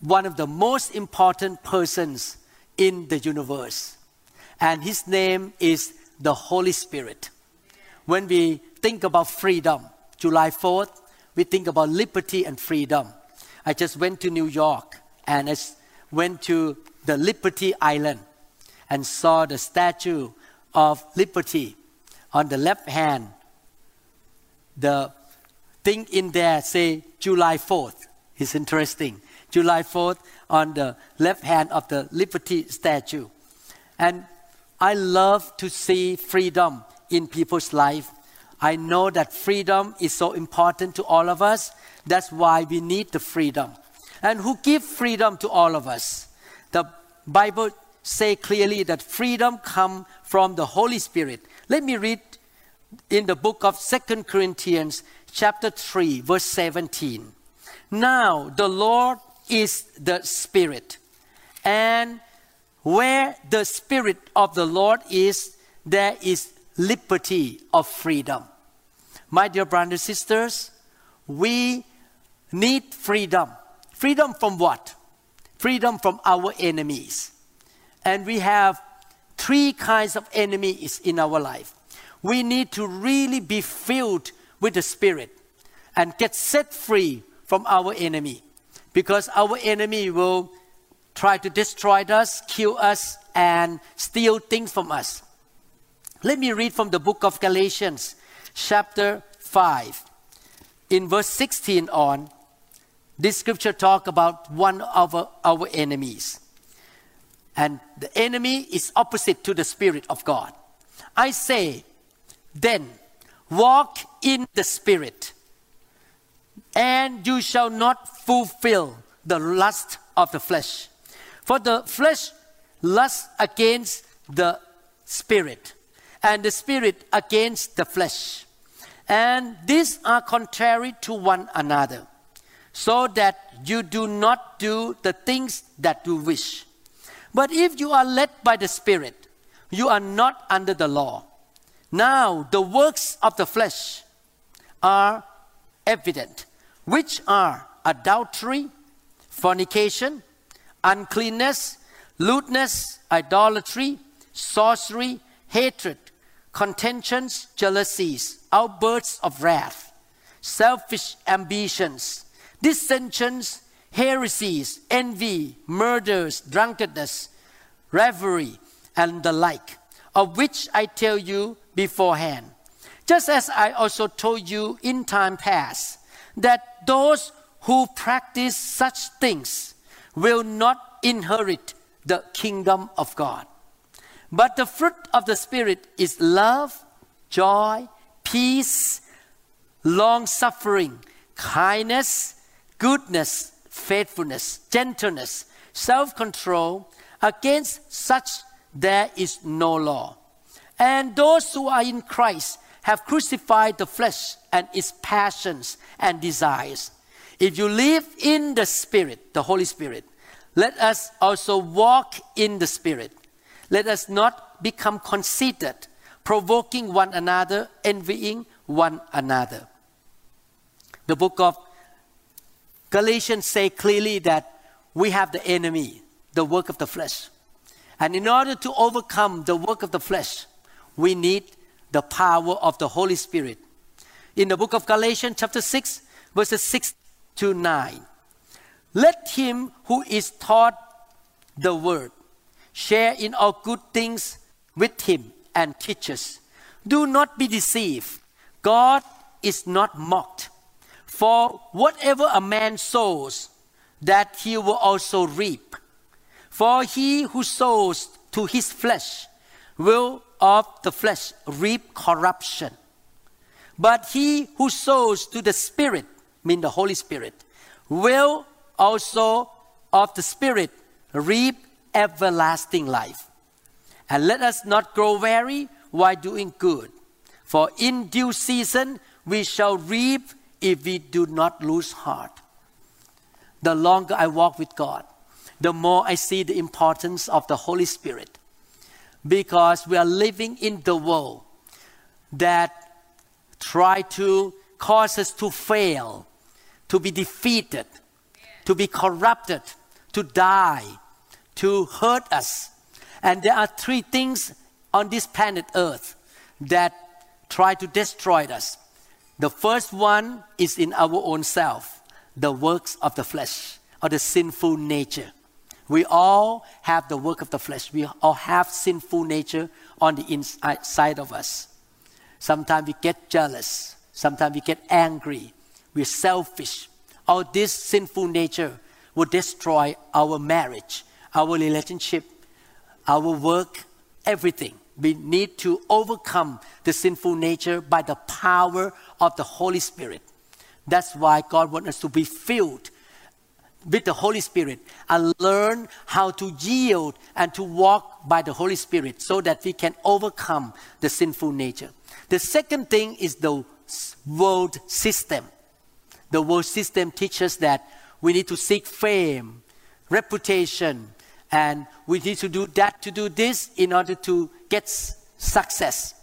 one of the most important persons in the universe, and his name is the Holy Spirit. When we think about freedom, July 4th, we think about liberty and freedom. I just went to New York and I went to the Liberty Island and saw the statue of liberty on the left hand. The thing in there say July 4th. It's interesting. July 4th on the left hand of the liberty statue. And I love to see freedom in people's life. I know that freedom is so important to all of us. That's why we need the freedom. And who give freedom to all of us? The Bible say clearly that freedom come from the Holy Spirit. Let me read in the book of Second Corinthians chapter 3 verse 17. Now the Lord is the Spirit. And where the Spirit of the Lord is, there is liberty of freedom. My dear brothers and sisters, we need freedom. Freedom from what? Freedom from our enemies. And we have three kinds of enemies in our life. We need to really be filled with the Spirit and get set free from our enemy because our enemy will try to destroy us, kill us, and steal things from us. Let me read from the book of Galatians, chapter 5. In verse 16 on, this scripture talk about one of our enemies. And the enemy is opposite to the Spirit of God. I say, then, walk in the Spirit, and you shall not fulfill the lust of the flesh. For the flesh lusts against the Spirit, and the Spirit against the flesh. And these are contrary to one another, so that you do not do the things that you wish. But if you are led by the Spirit, you are not under the law. Now, the works of the flesh are evident, which are adultery, fornication, uncleanness, lewdness, idolatry, sorcery, hatred, contentions, jealousies, outbursts of wrath, selfish ambitions, dissensions, heresies, envy, murders, drunkenness, revelry, and the like, of which I tell you beforehand. Just as I also told you in time past, that those who practice such things will not inherit the kingdom of God. But the fruit of the Spirit is love, joy, peace, long suffering, kindness, goodness, faithfulness, gentleness, self control. Against such there is no law. And those who are in Christ have crucified the flesh and its passions and desires. If you live in the Spirit, the Holy Spirit, let us also walk in the Spirit. Let us not become conceited, provoking one another, envying one another. The book of Galatians say clearly that we have the enemy, the work of the flesh. And in order to overcome the work of the flesh, we need the power of the Holy Spirit. In the book of Galatians, chapter 6, verses 6 to 9. Let him who is taught the word share in all good things with him and teaches. Do not be deceived. God is not mocked. For whatever a man sows, that he will also reap. For he who sows to his flesh will of the flesh reap corruption. But he who sows to the Spirit, mean the Holy Spirit, will also of the Spirit reap everlasting life. And let us not grow weary while doing good, for in due season we shall reap if we do not lose heart. The longer I walk with God, the more I see the importance of the Holy Spirit because we are living in the world that try to cause us to fail, to be defeated, to be corrupted, to die, to hurt us. And there are three things on this planet Earth that try to destroy us. The first one is in our own self, the works of the flesh or the sinful nature. We all have the work of the flesh. We all have sinful nature on the inside of us. Sometimes we get jealous. Sometimes we get angry. We're selfish. All this sinful nature will destroy our marriage, our relationship, our work, everything. We need to overcome the sinful nature by the power of the Holy Spirit. That's why God wants us to be filled with the Holy Spirit and learn how to yield and to walk by the Holy Spirit so that we can overcome the sinful nature. The second thing is the world system. The world system teaches that we need to seek fame, reputation, and we need to do that to do this in order to get success.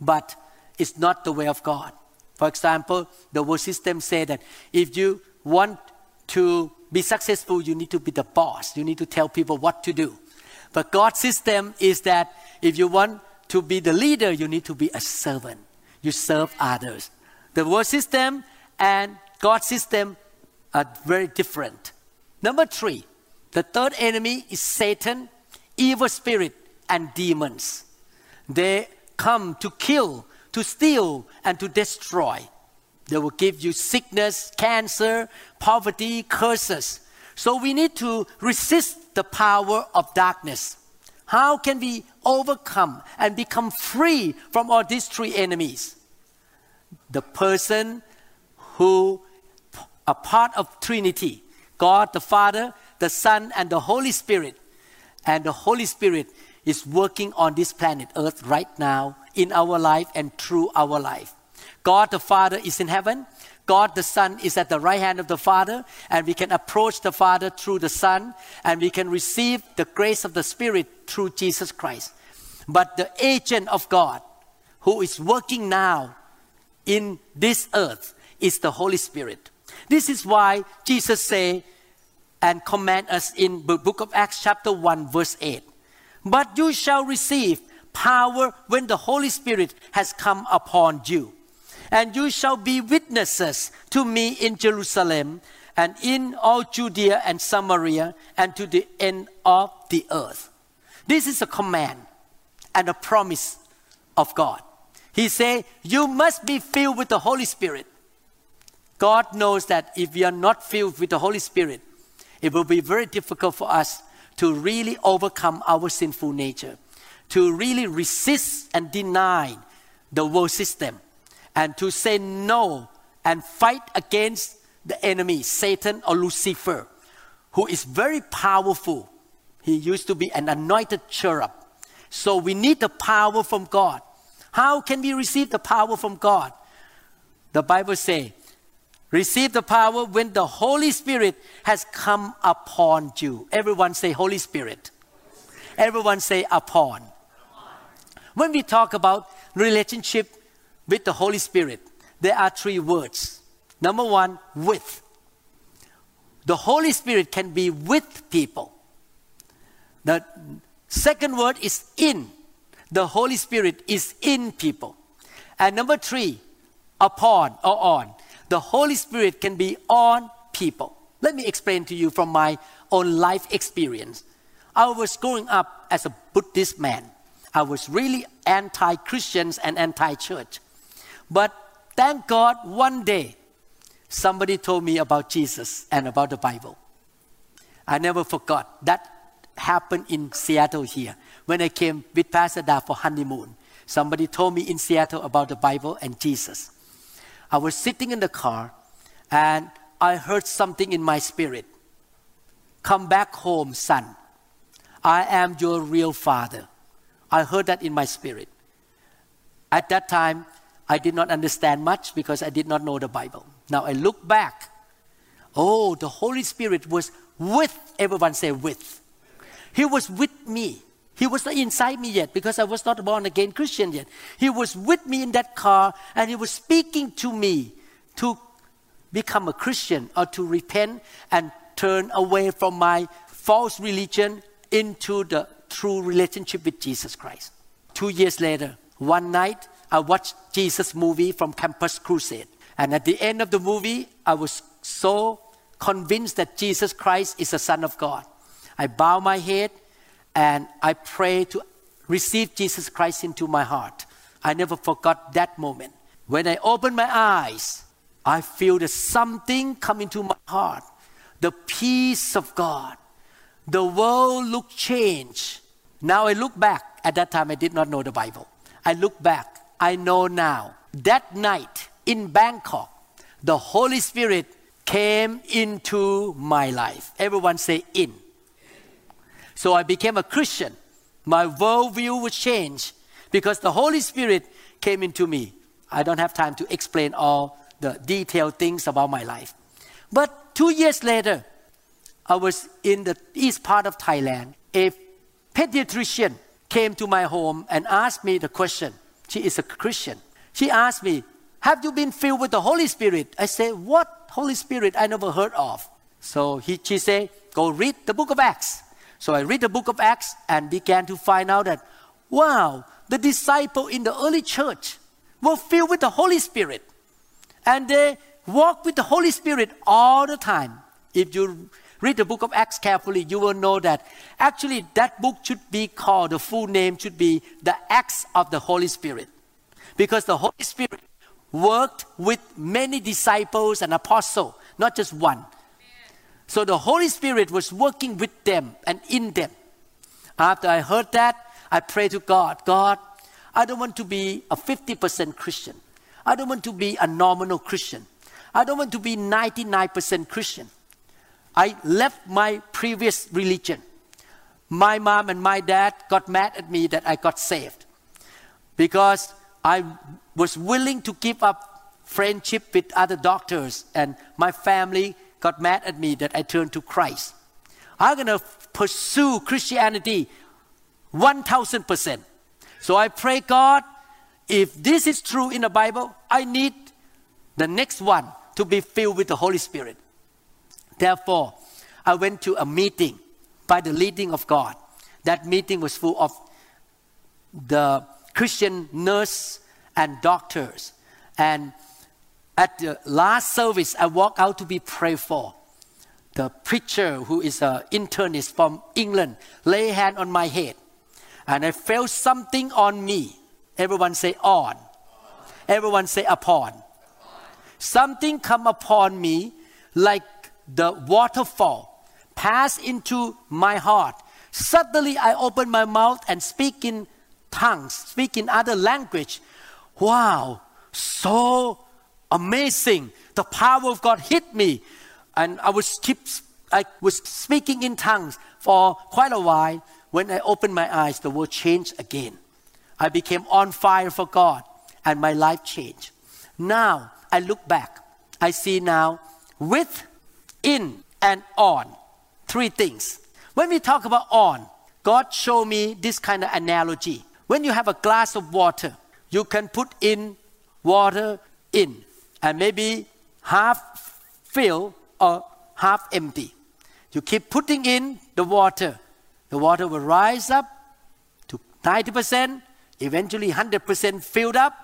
But it's not the way of God. For example, the world system say that if you want to be successful, you need to be the boss. You need to tell people what to do. But God's system is that if you want to be the leader, you need to be a servant. You serve others. The world system and God's system are very different. Number three, the third enemy is Satan, evil spirit, and demons. They come to kill, to steal, and to destroy. They will give you sickness, cancer, poverty, curses. So we need to resist the power of darkness. How can we overcome and become free from all these three enemies? The person who a part of Trinity God the Father, the Son, and the Holy Spirit. And the Holy Spirit is working on this planet Earth right now in our life and through our life. God the Father is in heaven. God the Son is at the right hand of the Father, and we can approach the Father through the Son, and we can receive the grace of the Spirit through Jesus Christ. But the agent of God, who is working now in this earth, is the Holy Spirit. This is why Jesus say and command us in the book of Acts chapter 1 verse 8. But you shall receive power when the Holy Spirit has come upon you and you shall be witnesses to me in Jerusalem and in all Judea and Samaria and to the end of the earth. This is a command and a promise of God. He said, You must be filled with the Holy Spirit. God knows that if we are not filled with the Holy Spirit, it will be very difficult for us to really overcome our sinful nature, to really resist and deny the world system, and to say no and fight against the enemy, Satan or Lucifer, who is very powerful. He used to be an anointed cherub. So we need the power from God. How can we receive the power from God? The Bible says, receive the power when the Holy Spirit has come upon you. Everyone say Holy Spirit. Everyone say upon. When we talk about relationship with the Holy Spirit, there are three words. Number one, with. The Holy Spirit can be with people. The second word is in. The Holy Spirit is in people. And number three, upon or on. The Holy Spirit can be on people. Let me explain to you from my own life experience. I was growing up as a Buddhist man. I was really anti Christians and anti church. But thank God, one day, somebody told me about Jesus and about the Bible. I never forgot. That happened in Seattle here when I came with Pastor Da for honeymoon. Somebody told me in Seattle about the Bible and Jesus. I was sitting in the car and I heard something in my spirit. Come back home, son. I am your real father. I heard that in my spirit. At that time, I did not understand much because I did not know the Bible. Now I look back. Oh, the Holy Spirit was with, everyone say with. He was with me. He was not inside me yet because I was not born again Christian yet. He was with me in that car and he was speaking to me to become a Christian or to repent and turn away from my false religion into the true relationship with Jesus Christ. Two years later, one night, I watched Jesus movie from Campus Crusade. And at the end of the movie, I was so convinced that Jesus Christ is the Son of God. I bow my head and I pray to receive Jesus Christ into my heart. I never forgot that moment. When I open my eyes, I feel that something come into my heart. The peace of God. The world look changed. Now I look back. At that time I did not know the Bible. I look back. I know now. That night in Bangkok, the Holy Spirit came into my life. Everyone say in. So I became a Christian. My worldview was changed because the Holy Spirit came into me. I don't have time to explain all the detailed things about my life. But two years later, I was in the east part of Thailand. A pediatrician came to my home and asked me the question. She is a Christian. She asked me, Have you been filled with the Holy Spirit? I said, What Holy Spirit? I never heard of. So he, she said, Go read the book of Acts. So I read the book of Acts and began to find out that, wow, the disciples in the early church were filled with the Holy Spirit. And they walked with the Holy Spirit all the time. If you read the book of Acts carefully, you will know that actually that book should be called, the full name should be the Acts of the Holy Spirit. Because the Holy Spirit worked with many disciples and apostles, not just one. So the Holy Spirit was working with them and in them. After I heard that, I prayed to God God, I don't want to be a 50% Christian. I don't want to be a nominal Christian. I don't want to be 99% Christian. I left my previous religion. My mom and my dad got mad at me that I got saved because I was willing to give up friendship with other doctors, and my family got mad at me that I turned to Christ. I'm going to pursue Christianity 1000%. So I pray, God, if this is true in the Bible, I need the next one to be filled with the Holy Spirit. Therefore, I went to a meeting by the leading of God. That meeting was full of the Christian nurse and doctors. And at the last service, I walked out to be prayed for. The preacher, who is an internist from England, lay hand on my head. And I felt something on me. Everyone say on. Everyone say upon. Something come upon me like the waterfall pass into my heart. Suddenly I open my mouth and speak in tongues, speak in other language. Wow, so amazing. The power of God hit me. And I was keep I was speaking in tongues for quite a while. When I opened my eyes, the world changed again. I became on fire for God and my life changed. Now I look back. I see now with, in, and on. Three things. When we talk about on, God showed me this kind of analogy. When you have a glass of water, you can put in water in and maybe half fill or half empty. You keep putting in the water, the water will rise up to 90%, eventually 100% filled up.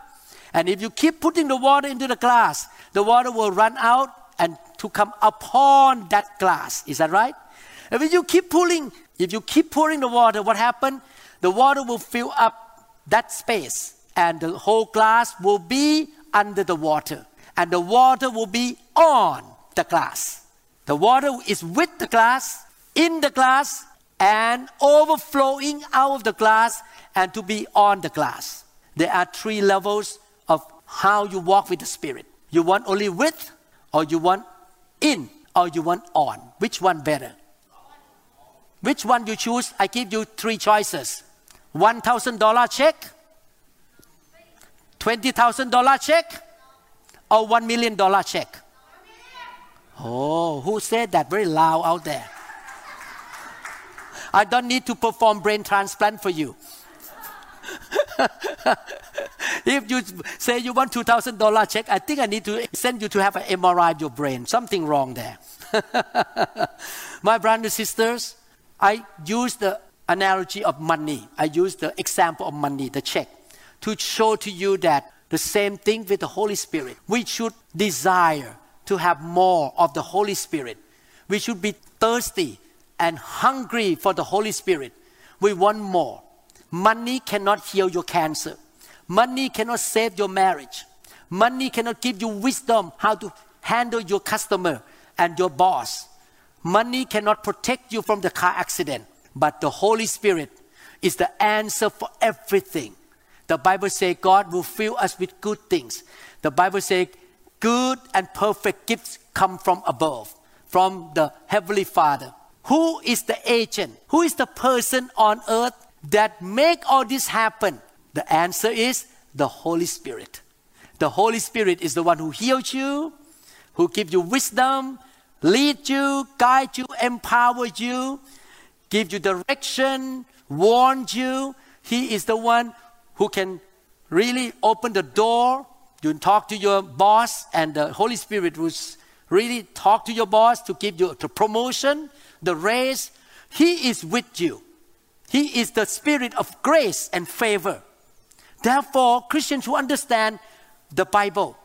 And if you keep putting the water into the glass, the water will run out and to come upon that glass. Is that right? And if you keep pulling, if you keep pouring the water, what happens? The water will fill up that space and the whole glass will be under the water and the water will be on the glass. The water is with the glass, in the glass, and overflowing out of the glass and to be on the glass. There are three levels of how you walk with the Spirit. You want only with, or you want in, or you want on. Which one better? Which one you choose? I give you three choices. $1,000 check, $20,000 check, or $1 million check? Oh, who said that very loud out there? I don't need to perform brain transplant for you. if you say you want $2,000 check, I think I need to send you to have an MRI of your brain. Something wrong there. My brothers and sisters, I use the analogy of money. I use the example of money, the check, to show to you that the same thing with the Holy Spirit. We should desire to have more of the Holy Spirit. We should be thirsty and hungry for the Holy Spirit. We want more. Money cannot heal your cancer. Money cannot save your marriage. Money cannot give you wisdom how to handle your customer and your boss. Money cannot protect you from the car accident, but the Holy Spirit is the answer for everything. The Bible says God will fill us with good things. The Bible says good and perfect gifts come from above, from the Heavenly Father. Who is the agent? Who is the person on earth that make all this happen? The answer is the Holy Spirit. The Holy Spirit is the one who heals you, who gives you wisdom, lead you, guide you, empower you, give you direction, warn you. He is the one who can really open the door. You talk to your boss, and the Holy Spirit will really talk to your boss to give you the promotion, the raise. He is with you. He is the spirit of grace and favor. Therefore, Christians who understand the Bible,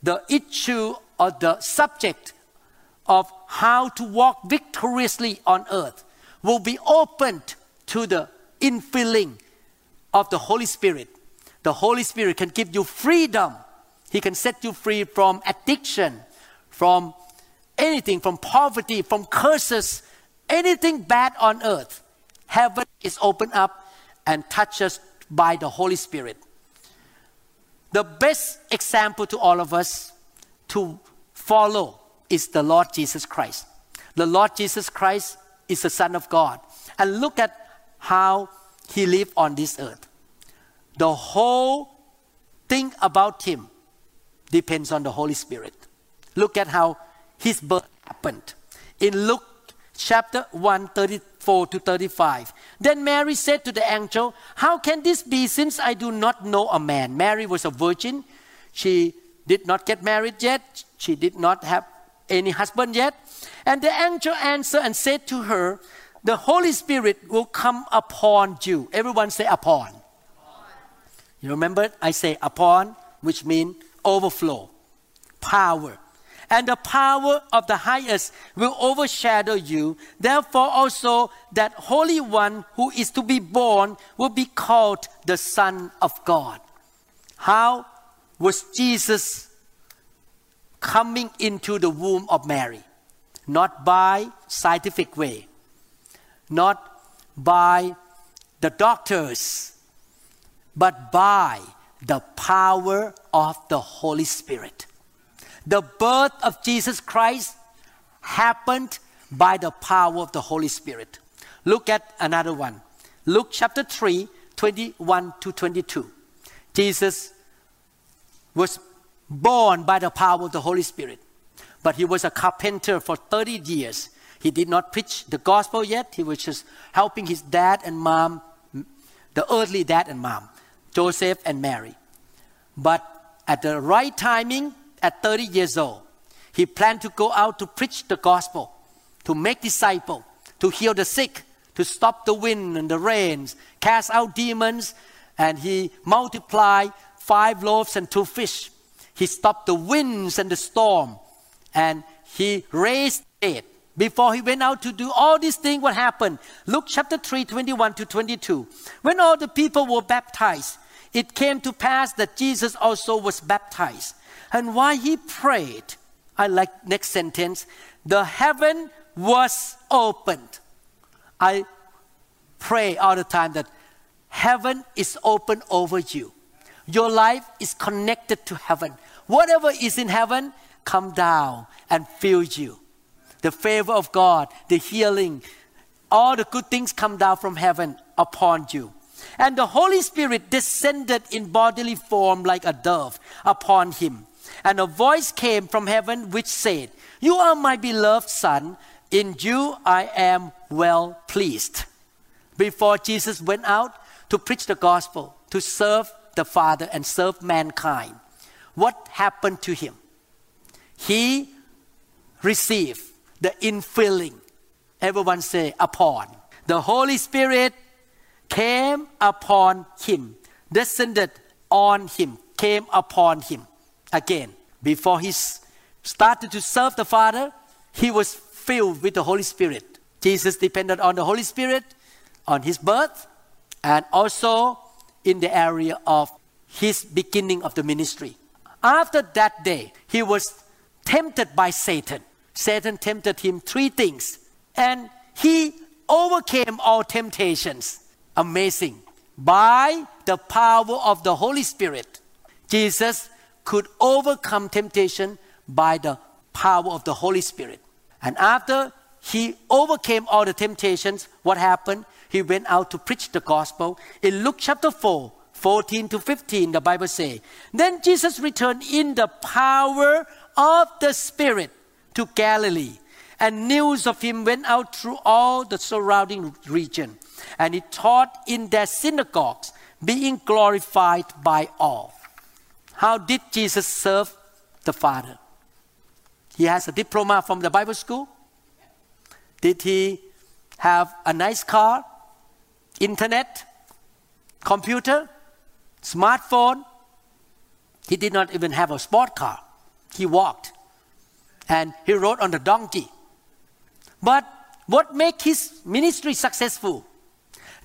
the issue or the subject of how to walk victoriously on earth will be opened to the infilling of the Holy Spirit. The Holy Spirit can give you freedom. He can set you free from addiction, from anything, from poverty, from curses, anything bad on earth. Heaven is opened up and touches by the Holy Spirit. The best example to all of us to follow is the Lord Jesus Christ. The Lord Jesus Christ is the Son of God. And look at how he lived on this earth. The whole thing about him depends on the Holy Spirit. Look at how his birth happened. In Luke chapter 1, 34 to 35. Then Mary said to the angel, How can this be since I do not know a man? Mary was a virgin. She did not get married yet. She did not have any husband yet. And the angel answered and said to her, The Holy Spirit will come upon you. Everyone say upon. upon. You remember I say upon, which means overflow, power. And the power of the highest will overshadow you. Therefore, also that Holy One who is to be born will be called the Son of God. How was Jesus coming into the womb of Mary, not by scientific way, not by the doctors, but by the power of the Holy Spirit. The birth of Jesus Christ happened by the power of the Holy Spirit. Look at another one. Luke chapter 3, 21 to 22. Jesus was born by the power of the Holy Spirit. But he was a carpenter for 30 years. He did not preach the gospel yet. He was just helping his dad and mom, the earthly dad and mom, Joseph and Mary. But at the right timing, at 30 years old, he planned to go out to preach the gospel, to make disciples, to heal the sick, to stop the wind and the rains, cast out demons, and he multiplied five loaves and two fish. He stopped the winds and the storm, and he raised it. Before he went out to do all these things, what happened? Luke chapter 3, 21 to 22. When all the people were baptized, it came to pass that Jesus also was baptized. And while he prayed, I like next sentence, the heaven was opened. I pray all the time that heaven is open over you. Your life is connected to heaven. Whatever is in heaven, come down and fill you. The favor of God, the healing, all the good things come down from heaven upon you. And the Holy Spirit descended in bodily form like a dove upon him. And a voice came from heaven which said, You are my beloved Son, in you I am well pleased. Before Jesus went out to preach the gospel, to serve the Father and serve mankind, what happened to him? He received the infilling. Everyone say, upon. The Holy Spirit came upon him, descended on him, came upon him. Again, before he started to serve the Father, he was filled with the Holy Spirit. Jesus depended on the Holy Spirit on his birth and also in the area of his beginning of the ministry. After that day, he was tempted by Satan. Satan tempted him three things, and he overcame all temptations. Amazing. By the power of the Holy Spirit, Jesus could overcome temptation by the power of the Holy Spirit. And after he overcame all the temptations, what happened? He went out to preach the gospel. In Luke chapter 4, 14 to 15, the Bible says, Then Jesus returned in the power of the Spirit to Galilee, and news of him went out through all the surrounding region. And he taught in their synagogues, being glorified by all. How did Jesus serve the Father? He has a diploma from the Bible school. Did he have a nice car, internet, computer, smartphone? He did not even have a sport car. He walked and he rode on the donkey. But what made his ministry successful?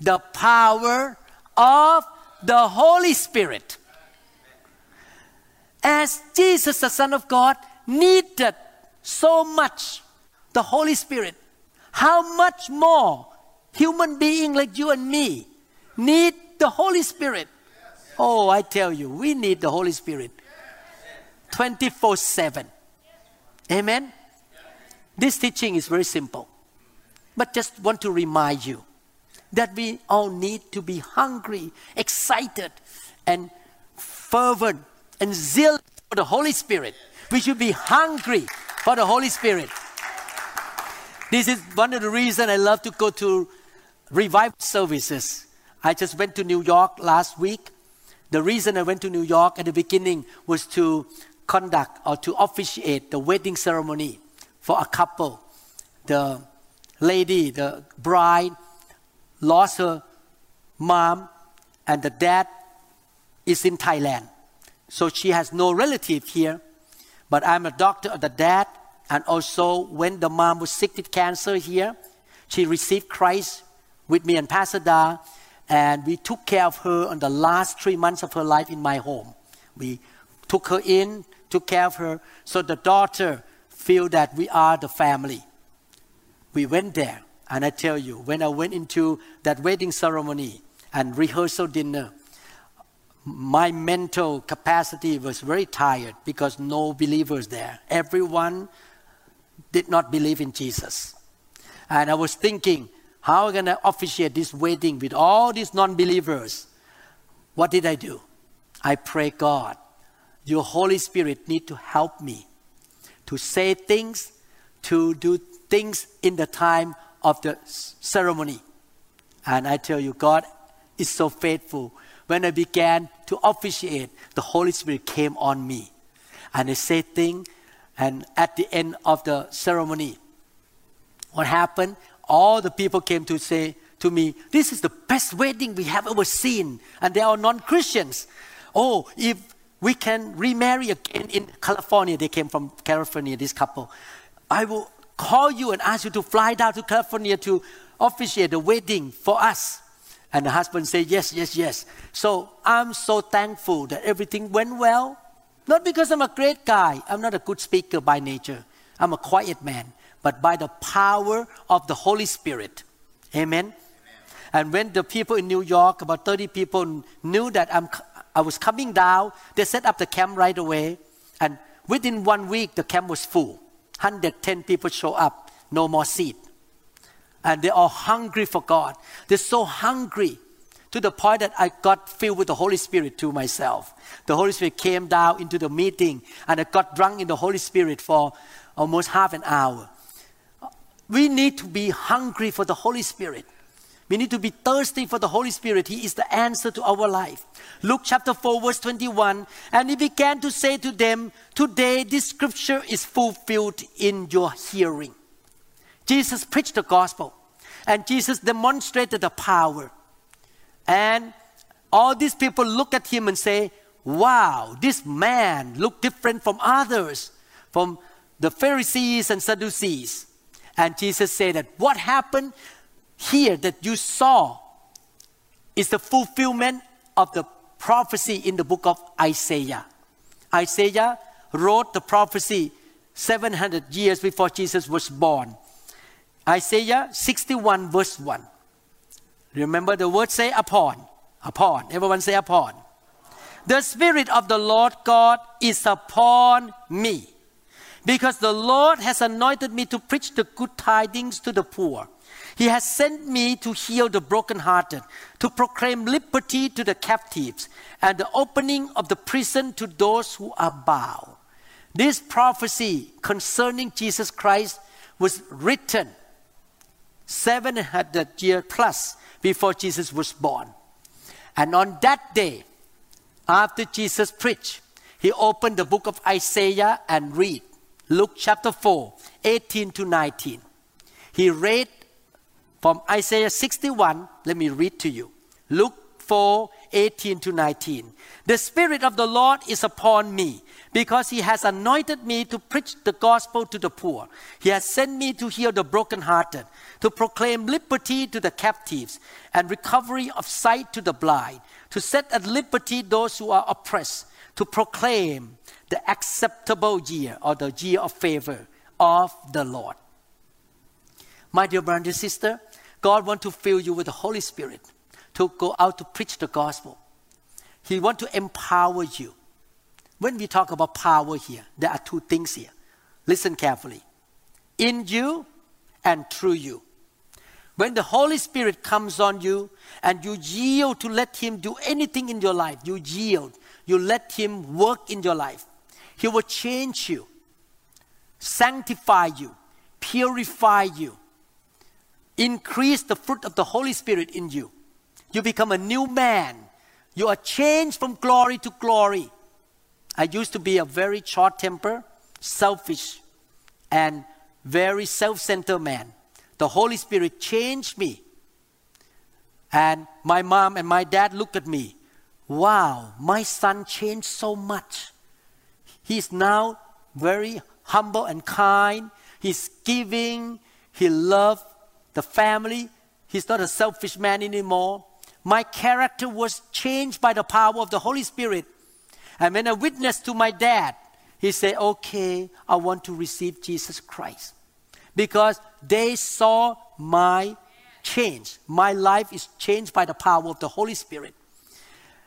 The power of the Holy Spirit. As Jesus, the Son of God, needed so much the Holy Spirit, how much more human being like you and me need the Holy Spirit? Oh, I tell you, we need the Holy Spirit 24 7. Amen? This teaching is very simple, but just want to remind you that we all need to be hungry, excited, and fervent and zeal for the Holy Spirit. We should be hungry for the Holy Spirit. This is one of the reasons I love to go to revival services. I just went to New York last week. The reason I went to New York at the beginning was to conduct or to officiate the wedding ceremony for a couple. The lady, the bride, lost her mom, and the dad is in Thailand. So she has no relative here. But I'm a doctor of the dad, and also when the mom was sick with cancer here, she received Christ with me and Pastor Da, and we took care of her on the last three months of her life in my home. We took her in, took care of her, so the daughter feel that we are the family. We went there, and I tell you, when I went into that wedding ceremony and rehearsal dinner, my mental capacity was very tired because no believers there. Everyone did not believe in Jesus. And I was thinking, how am I going to officiate this wedding with all these non believers? What did I do? I pray, God, your Holy Spirit need to help me to say things, to do things in the time of the ceremony. And I tell you, God is so faithful. When I began to officiate, the Holy Spirit came on me. And I said things, and at the end of the ceremony, what happened? all the people came to say to me, This is the best wedding we have ever seen. And they are non Christians. Oh, if we can remarry again in California, they came from California, this couple. I will call you and ask you to fly down to California to officiate the wedding for us. And the husband said, Yes, yes, yes. So I'm so thankful that everything went well. Not because I'm a great guy, I'm not a good speaker by nature, I'm a quiet man but by the power of the Holy Spirit. Amen. Amen. And when the people in New York, about 30 people, knew that I'm, I was coming down, they set up the camp right away. And within one week, the camp was full. 110 people show up, no more seat. And they're hungry for God. They're so hungry to the point that I got filled with the Holy Spirit to myself. The Holy Spirit came down into the meeting and I got drunk in the Holy Spirit for almost half an hour. We need to be hungry for the Holy Spirit. We need to be thirsty for the Holy Spirit. He is the answer to our life. Luke chapter 4, verse 21. And he began to say to them, Today this scripture is fulfilled in your hearing. Jesus preached the gospel, and Jesus demonstrated the power. And all these people look at him and say, Wow, this man looked different from others, from the Pharisees and Sadducees. And Jesus said that what happened here that you saw is the fulfillment of the prophecy in the book of Isaiah. Isaiah wrote the prophecy 700 years before Jesus was born. Isaiah 61, verse 1. Remember the word say upon. Upon. Everyone say upon. The Spirit of the Lord God is upon me, because the Lord has anointed me to preach the good tidings to the poor. He has sent me to heal the brokenhearted, to proclaim liberty to the captives, and the opening of the prison to those who are bound. This prophecy concerning Jesus Christ was written 700 years plus before Jesus was born. And on that day, after Jesus preached, he opened the book of Isaiah and read Luke chapter 4, 18 to 19. He read from Isaiah 61, let me read to you. Luke 4 18 to 19. The Spirit of the Lord is upon me because He has anointed me to preach the gospel to the poor. He has sent me to heal the brokenhearted, to proclaim liberty to the captives and recovery of sight to the blind, to set at liberty those who are oppressed, to proclaim the acceptable year or the year of favor of the Lord. My dear brother and sister, God wants to fill you with the Holy Spirit to go out to preach the gospel. He wants to empower you. When we talk about power here, there are two things here. Listen carefully. In you and through you. When the Holy Spirit comes on you and you yield to let Him do anything in your life, you yield, you let Him work in your life, He will change you, sanctify you, purify you, increase the fruit of the Holy Spirit in you. You become a new man. You are changed from glory to glory. I used to be a very short temper, selfish, and very self centered man. The Holy Spirit changed me. And my mom and my dad looked at me. Wow, my son changed so much. He's now very humble and kind. He's giving. He loves the family. He's not a selfish man anymore. My character was changed by the power of the Holy Spirit. And when I witnessed to my dad, he said, Okay, I want to receive Jesus Christ. Because they saw my change. My life is changed by the power of the Holy Spirit.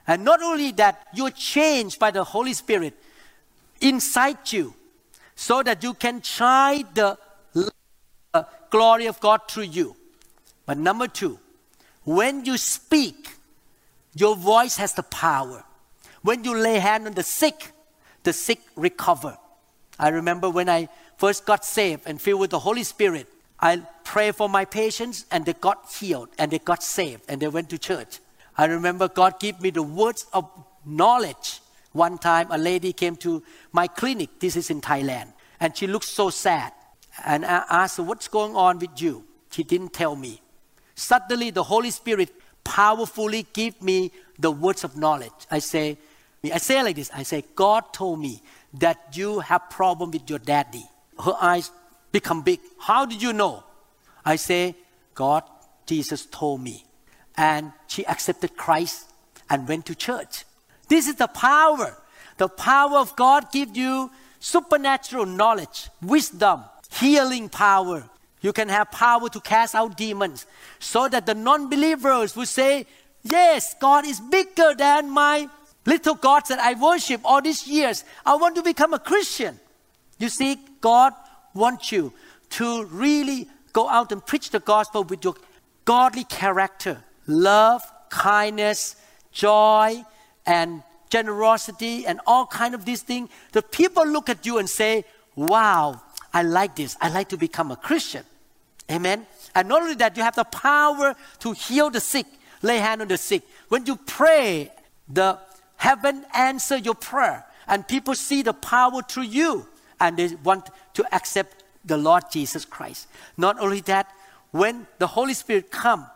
And not only that, you're changed by the Holy Spirit inside you so that you can shine the glory of God through you. But number two, when you speak, your voice has the power. When you lay hand on the sick, the sick recover. I remember when I first got saved and filled with the Holy Spirit, I prayed for my patients and they got healed and they got saved and they went to church. I remember God gave me the words of knowledge. One time a lady came to my clinic, this is in Thailand, and she looked so sad. And I asked her, What's going on with you? She didn't tell me. Suddenly, the Holy Spirit powerfully gave me the words of knowledge. I say, I say like this I say, God told me that you have problem with your daddy. Her eyes become big. How did you know? I say, God, Jesus told me. And she accepted Christ and went to church. This is the power. The power of God gives you supernatural knowledge, wisdom, healing power. You can have power to cast out demons so that the non believers will say, Yes, God is bigger than my little gods that I worship all these years. I want to become a Christian. You see, God wants you to really go out and preach the gospel with your godly character, love, kindness, joy, and generosity, and all kind of these things, the people look at you and say, "Wow, I like this. I like to become a Christian." Amen. And not only that, you have the power to heal the sick, lay hand on the sick. When you pray, the heaven answer your prayer, and people see the power through you, and they want to accept the Lord Jesus Christ. Not only that, when the Holy Spirit come,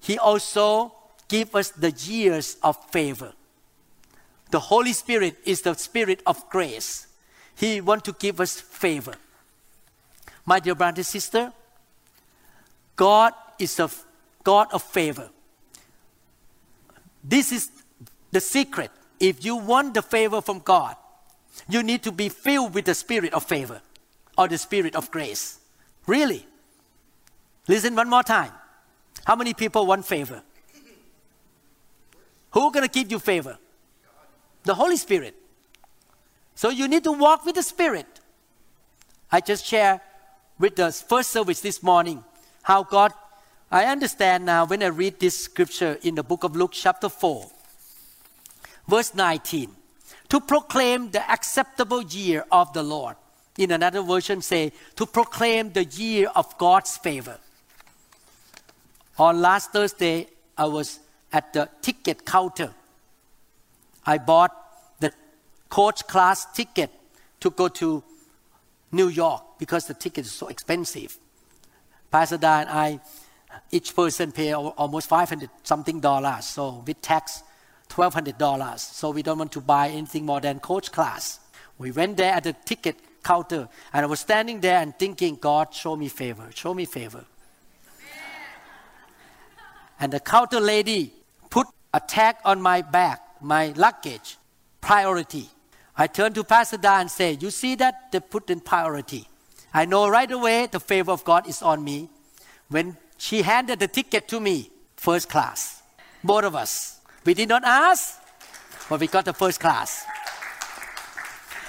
He also give us the years of favor. The Holy Spirit is the Spirit of grace. He want to give us favor. My dear brother and sister, God is a God of favor. This is the secret. If you want the favor from God, you need to be filled with the spirit of favor or the spirit of grace. Really? Listen one more time. How many people want favor? Who's going to give you favor? The Holy Spirit. So you need to walk with the Spirit. I just share with the first service this morning how God, I understand now when I read this scripture in the book of Luke, chapter 4, verse 19, to proclaim the acceptable year of the Lord. In another version, say, to proclaim the year of God's favor. On last Thursday, I was at the ticket counter. I bought the coach class ticket to go to New York because the ticket is so expensive. Pastor Da and I, each person pay almost 500 something dollars. So with tax, $1,200. So we don't want to buy anything more than coach class. We went there at the ticket counter and I was standing there and thinking, God, show me favor, show me favor. and the counter lady put a tag on my bag, my luggage, priority. I turned to Pastor Da and say, you see that? They put in priority. I know right away the favor of God is on me. When she handed the ticket to me, first class, both of us. We did not ask, but we got the first class.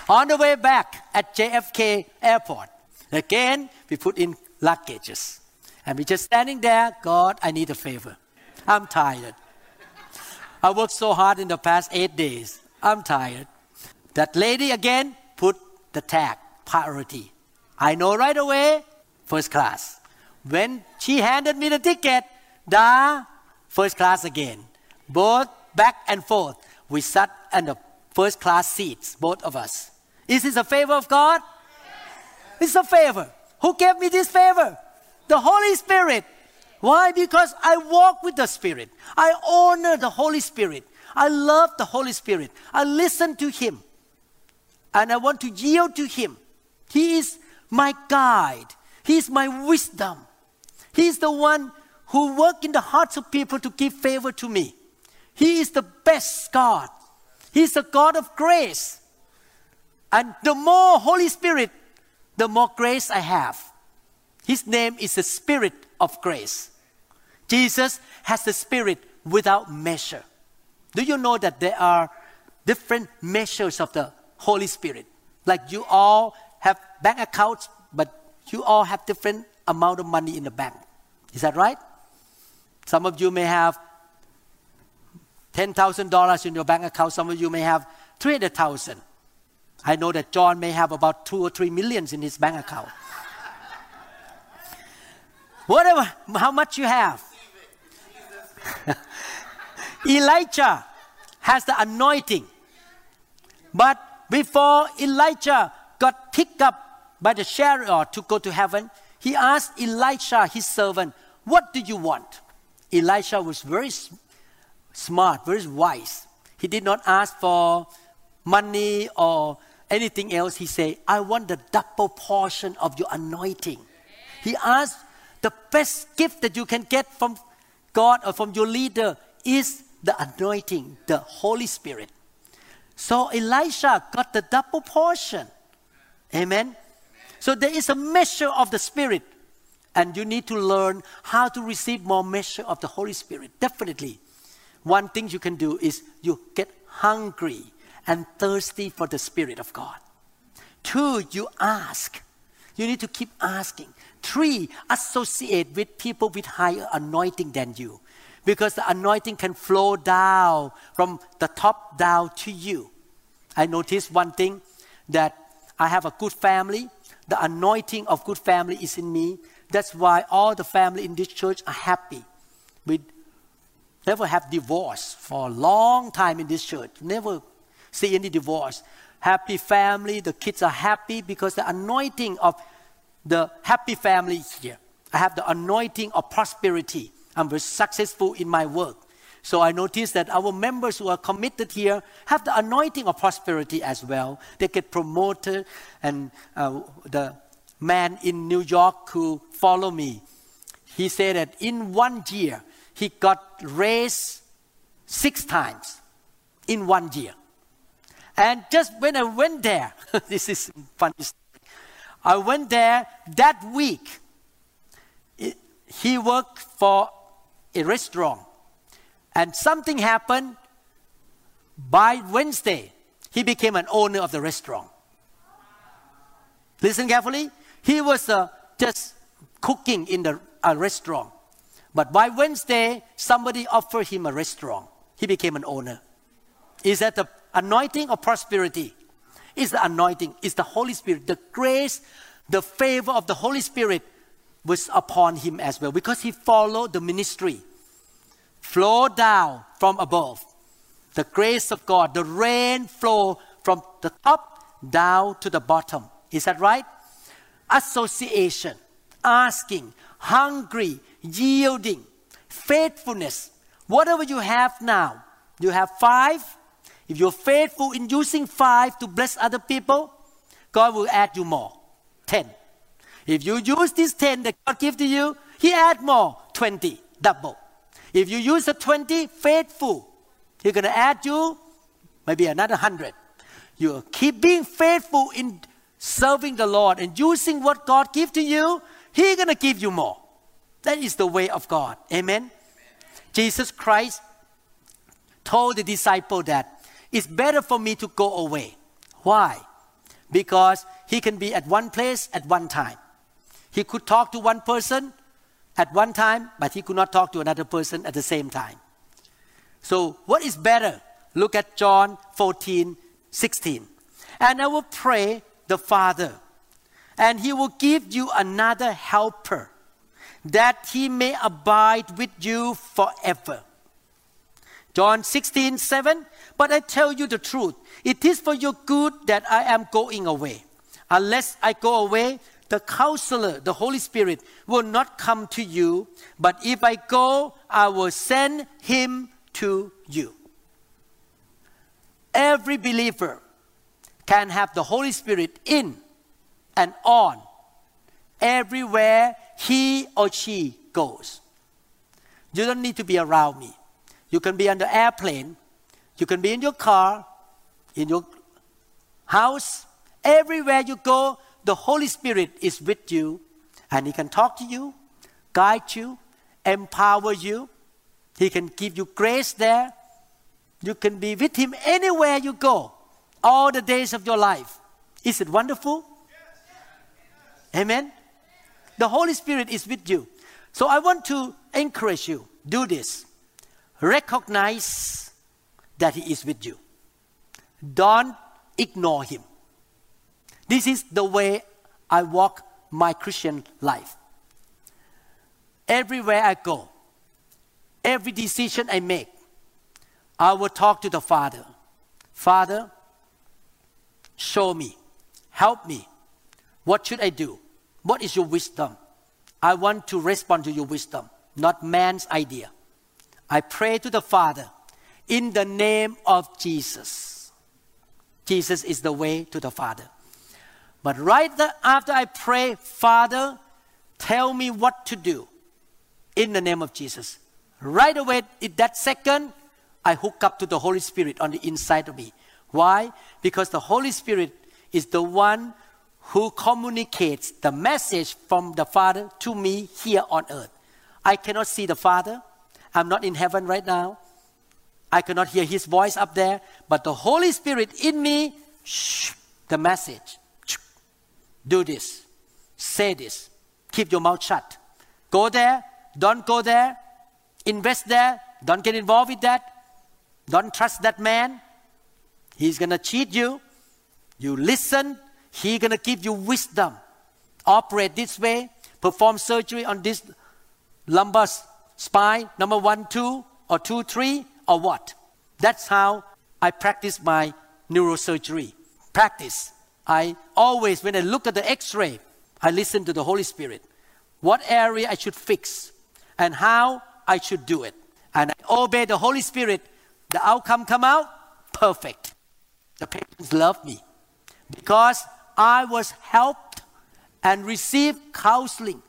On the way back at JFK Airport, again, we put in luggages. And we're just standing there, God, I need a favor. I'm tired. I worked so hard in the past eight days. I'm tired. That lady again put the tag, priority. I know right away, first class. When she handed me the ticket, da, first class again. Both back and forth. We sat in the first class seats, both of us. Is this a favor of God? Yes. It's a favor. Who gave me this favor? The Holy Spirit. Why? Because I walk with the Spirit. I honor the Holy Spirit. I love the Holy Spirit. I listen to Him. And I want to yield to Him. He is my guide. He is my wisdom. He is the one who works in the hearts of people to give favor to me. He is the best God. He's the God of grace. And the more Holy Spirit, the more grace I have. His name is the Spirit of grace. Jesus has the Spirit without measure. Do you know that there are different measures of the Holy Spirit? Like you all have bank accounts, but you all have different amount of money in the bank. Is that right? Some of you may have $10,000 in your bank account. Some of you may have 300,000. I know that John may have about two or three millions in his bank account. Whatever, how much you have. Elijah has the anointing. But before Elijah got picked up by the chariot to go to heaven, he asked Elisha, his servant, What do you want? Elisha was very smart, very wise. He did not ask for money or anything else. He said, I want the double portion of your anointing. He asked, The best gift that you can get from God or from your leader is the anointing, the Holy Spirit. So Elisha got the double portion. Amen. So there is a measure of the Spirit, and you need to learn how to receive more measure of the Holy Spirit. Definitely. One thing you can do is you get hungry and thirsty for the Spirit of God. Two, you ask. You need to keep asking. Three, associate with people with higher anointing than you because the anointing can flow down from the top down to you. I noticed one thing that I have a good family. The anointing of good family is in me. That's why all the family in this church are happy. We never have divorce for a long time in this church. Never see any divorce. Happy family, the kids are happy because the anointing of the happy family is here. I have the anointing of prosperity. I'm very successful in my work. So I notice that our members who are committed here have the anointing of prosperity as well. They get promoted, and uh, the man in New York who follow me, he said that in one year he got raised six times in one year. And just when I went there, this is funny. I went there that week. He worked for a restaurant and something happened. By Wednesday, he became an owner of the restaurant. Listen carefully. He was uh, just cooking in the a restaurant. But by Wednesday, somebody offered him a restaurant. He became an owner. Is that the anointing of prosperity? Is the anointing, is the Holy Spirit, the grace, the favor of the Holy Spirit was upon him as well because he followed the ministry flow down from above. The grace of God, the rain flow from the top down to the bottom. Is that right? Association, asking, hungry, yielding, faithfulness. Whatever you have now, you have five. If you're faithful in using five to bless other people, God will add you more. Ten. If you use this ten that God gives to you, He add more. Twenty. Double. If you use the 20 faithful, He's to add you maybe another 100. You keep being faithful in serving the Lord and using what God gives to you, He's to give you more. That is the way of God. Amen? Amen. Jesus Christ told the disciple that it's better for me to go away. Why? Because he can be at one place at one time. He could talk to one person at one time, but he could not talk to another person at the same time. So, what is better? Look at John 14, 16. And I will pray the Father, and he will give you another helper, that he may abide with you forever. John 16, 7. But I tell you the truth, it is for your good that I am going away. Unless I go away, the counselor, the Holy Spirit, will not come to you, but if I go, I will send him to you. Every believer can have the Holy Spirit in and on everywhere he or she goes. You don't need to be around me. You can be on the airplane, you can be in your car, in your house, everywhere you go, the Holy Spirit is with you and He can talk to you, guide you, empower you. He can give you grace there. You can be with Him anywhere you go, all the days of your life. Is it wonderful? Amen. The Holy Spirit is with you. So I want to encourage you do this. Recognize that He is with you. Don't ignore Him. This is the way I walk my Christian life. Everywhere I go, every decision I make, I will talk to the Father. Father, show me, help me. What should I do? What is your wisdom? I want to respond to your wisdom, not man's idea. I pray to the Father in the name of Jesus. Jesus is the way to the Father. But right after I pray, Father, tell me what to do in the name of Jesus. Right away, in that second, I hook up to the Holy Spirit on the inside of me. Why? Because the Holy Spirit is the one who communicates the message from the Father to me here on earth. I cannot see the Father. I'm not in heaven right now. I cannot hear his voice up there, but the Holy Spirit in me, shh, the message do this. say this. Keep your mouth shut. Go there, don't go there. Invest there, don't get involved with that. Don't trust that man. He's going to cheat you. You listen, he's going to give you wisdom. Operate this way, perform surgery on this lumbar spine, number one, two, or two, three, or what. That's how I practice my neurosurgery. Practice. I always, when I look at the x ray, I listen to the Holy Spirit. What area I should fix and how I should do it. And I obey the Holy Spirit. The outcome come out perfect. The patients love me because I was helped and received counseling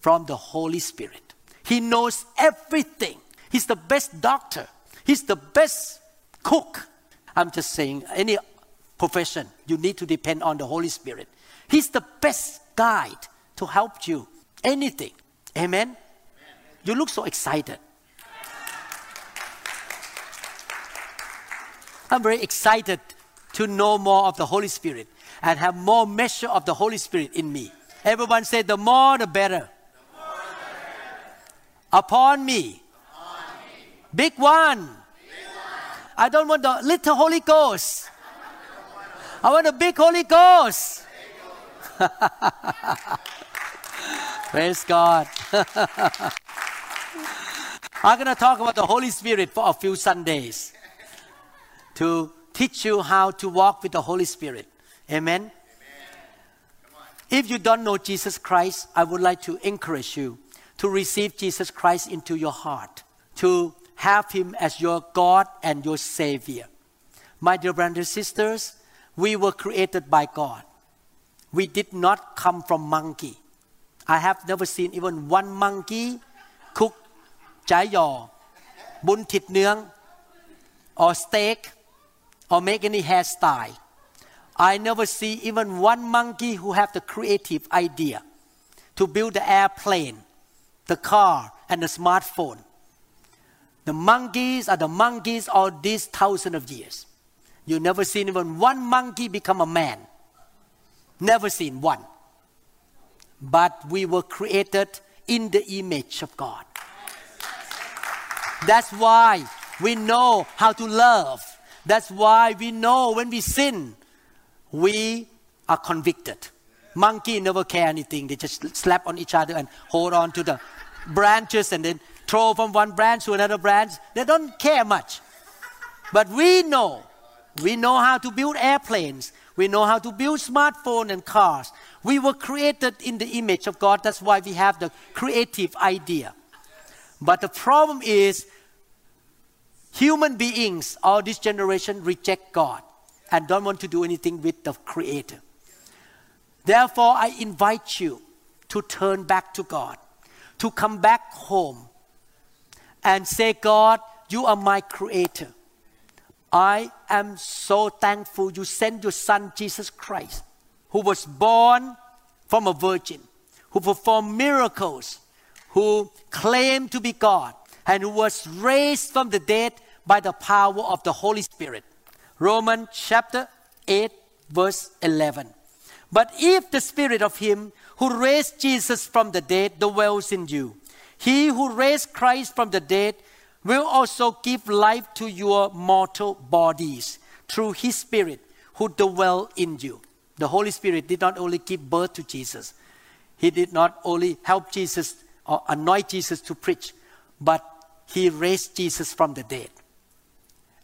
from the Holy Spirit. He knows everything. He's the best doctor. He's the best cook. I'm just saying, any profession, you need to depend on the Holy Spirit. He's the best guide to help you. Anything. Amen? Amen. You look so excited. I'm very excited to know more of the Holy Spirit and have more measure of the Holy Spirit in me. Everyone say, the more the better. The more the better. Upon, me. Upon me. Big one. Big one. I don't want the little Holy Ghost. I want a big Holy Ghost. Praise God. I'm going to talk about the Holy Spirit for a few Sundays to teach you how to walk with the Holy Spirit. Amen. Amen. If you don't know Jesus Christ, I would like to encourage you to receive Jesus Christ into your heart, to have Him as your God and your Savior. My dear brothers and sisters, we were created by God. We did not come from monkey. I have never seen even one monkey cook yaw, bun thịt nướng, or steak or make any hairstyle. I never see even one monkey who have the creative idea to build the airplane, the car, and the smartphone. The monkeys are the monkeys all these thousands of years. You never seen even one monkey become a man. Never seen one. But we were created in the image of God. That's why we know how to love that's why we know when we sin, we are convicted. Monkey never care anything. They just slap on each other and hold on to the branches and then throw from one branch to another branch. They don't care much. But we know. We know how to build airplanes. We know how to build smartphones and cars. We were created in the image of God. That's why we have the creative idea. But the problem is Human beings, all this generation reject God and don't want to do anything with the Creator. Therefore, I invite you to turn back to God, to come back home and say, God, you are my Creator. I am so thankful you sent your Son, Jesus Christ, who was born from a virgin, who performed miracles, who claimed to be God, and who was raised from the dead by the power of the Holy Spirit. Romans chapter 8, verse 11. But if the spirit of him who raised Jesus from the dead dwells in you, he who raised Christ from the dead will also give life to your mortal bodies through his spirit who dwell in you. The Holy Spirit did not only give birth to Jesus, he did not only help Jesus or anoint Jesus to preach, but he raised Jesus from the dead.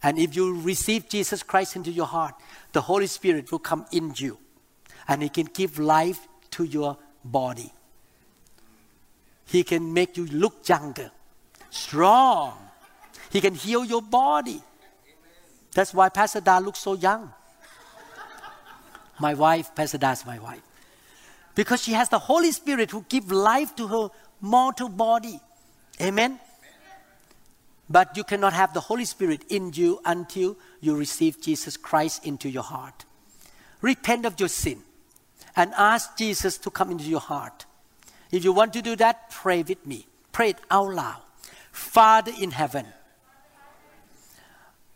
And if you receive Jesus Christ into your heart, the Holy Spirit will come in you and He can give life to your body. He can make you look younger, strong. He can heal your body. That's why Pastor Da looks so young. My wife, Pastor Da is my wife. Because she has the Holy Spirit who give life to her mortal body. Amen. But you cannot have the Holy Spirit in you until you receive Jesus Christ into your heart. Repent of your sin and ask Jesus to come into your heart. If you want to do that, pray with me. Pray it out loud. Father in heaven,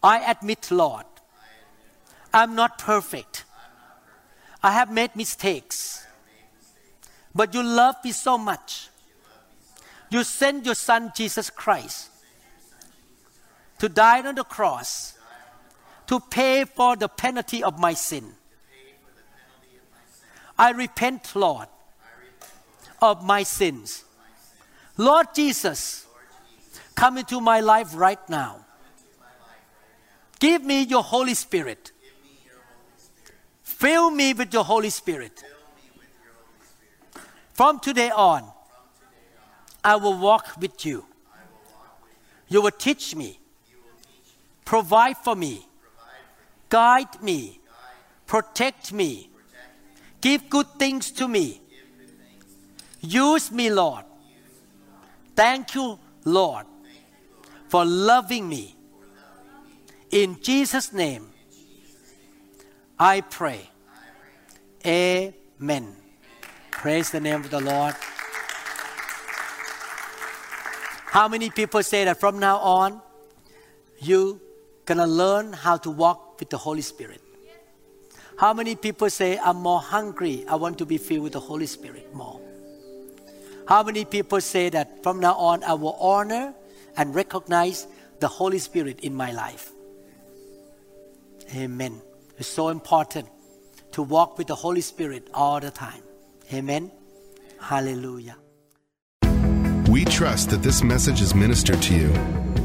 I admit, Lord, I'm not perfect. I have made mistakes. But you love me so much. You sent your son Jesus Christ to die on the cross to pay for the penalty of my sin. I repent, Lord, of my sins. Lord Jesus, come into my life right now. Give me your Holy Spirit. Fill me with your Holy Spirit. From today on, I will walk with you. You will teach me, provide for me, guide me, protect me, give good things to me. Use me, Lord. Thank you, Lord, for loving me. In Jesus' name, I pray. Amen. Praise the name of the Lord. How many people say that from now on, you gonna learn how to walk with the Holy Spirit? How many people say, I'm more hungry, I want to be filled with the Holy Spirit more? How many people say that from now on I will honor and recognize the Holy Spirit in my life? Amen. It's so important to walk with the Holy Spirit all the time. Amen. Hallelujah. We trust that this message is ministered to you.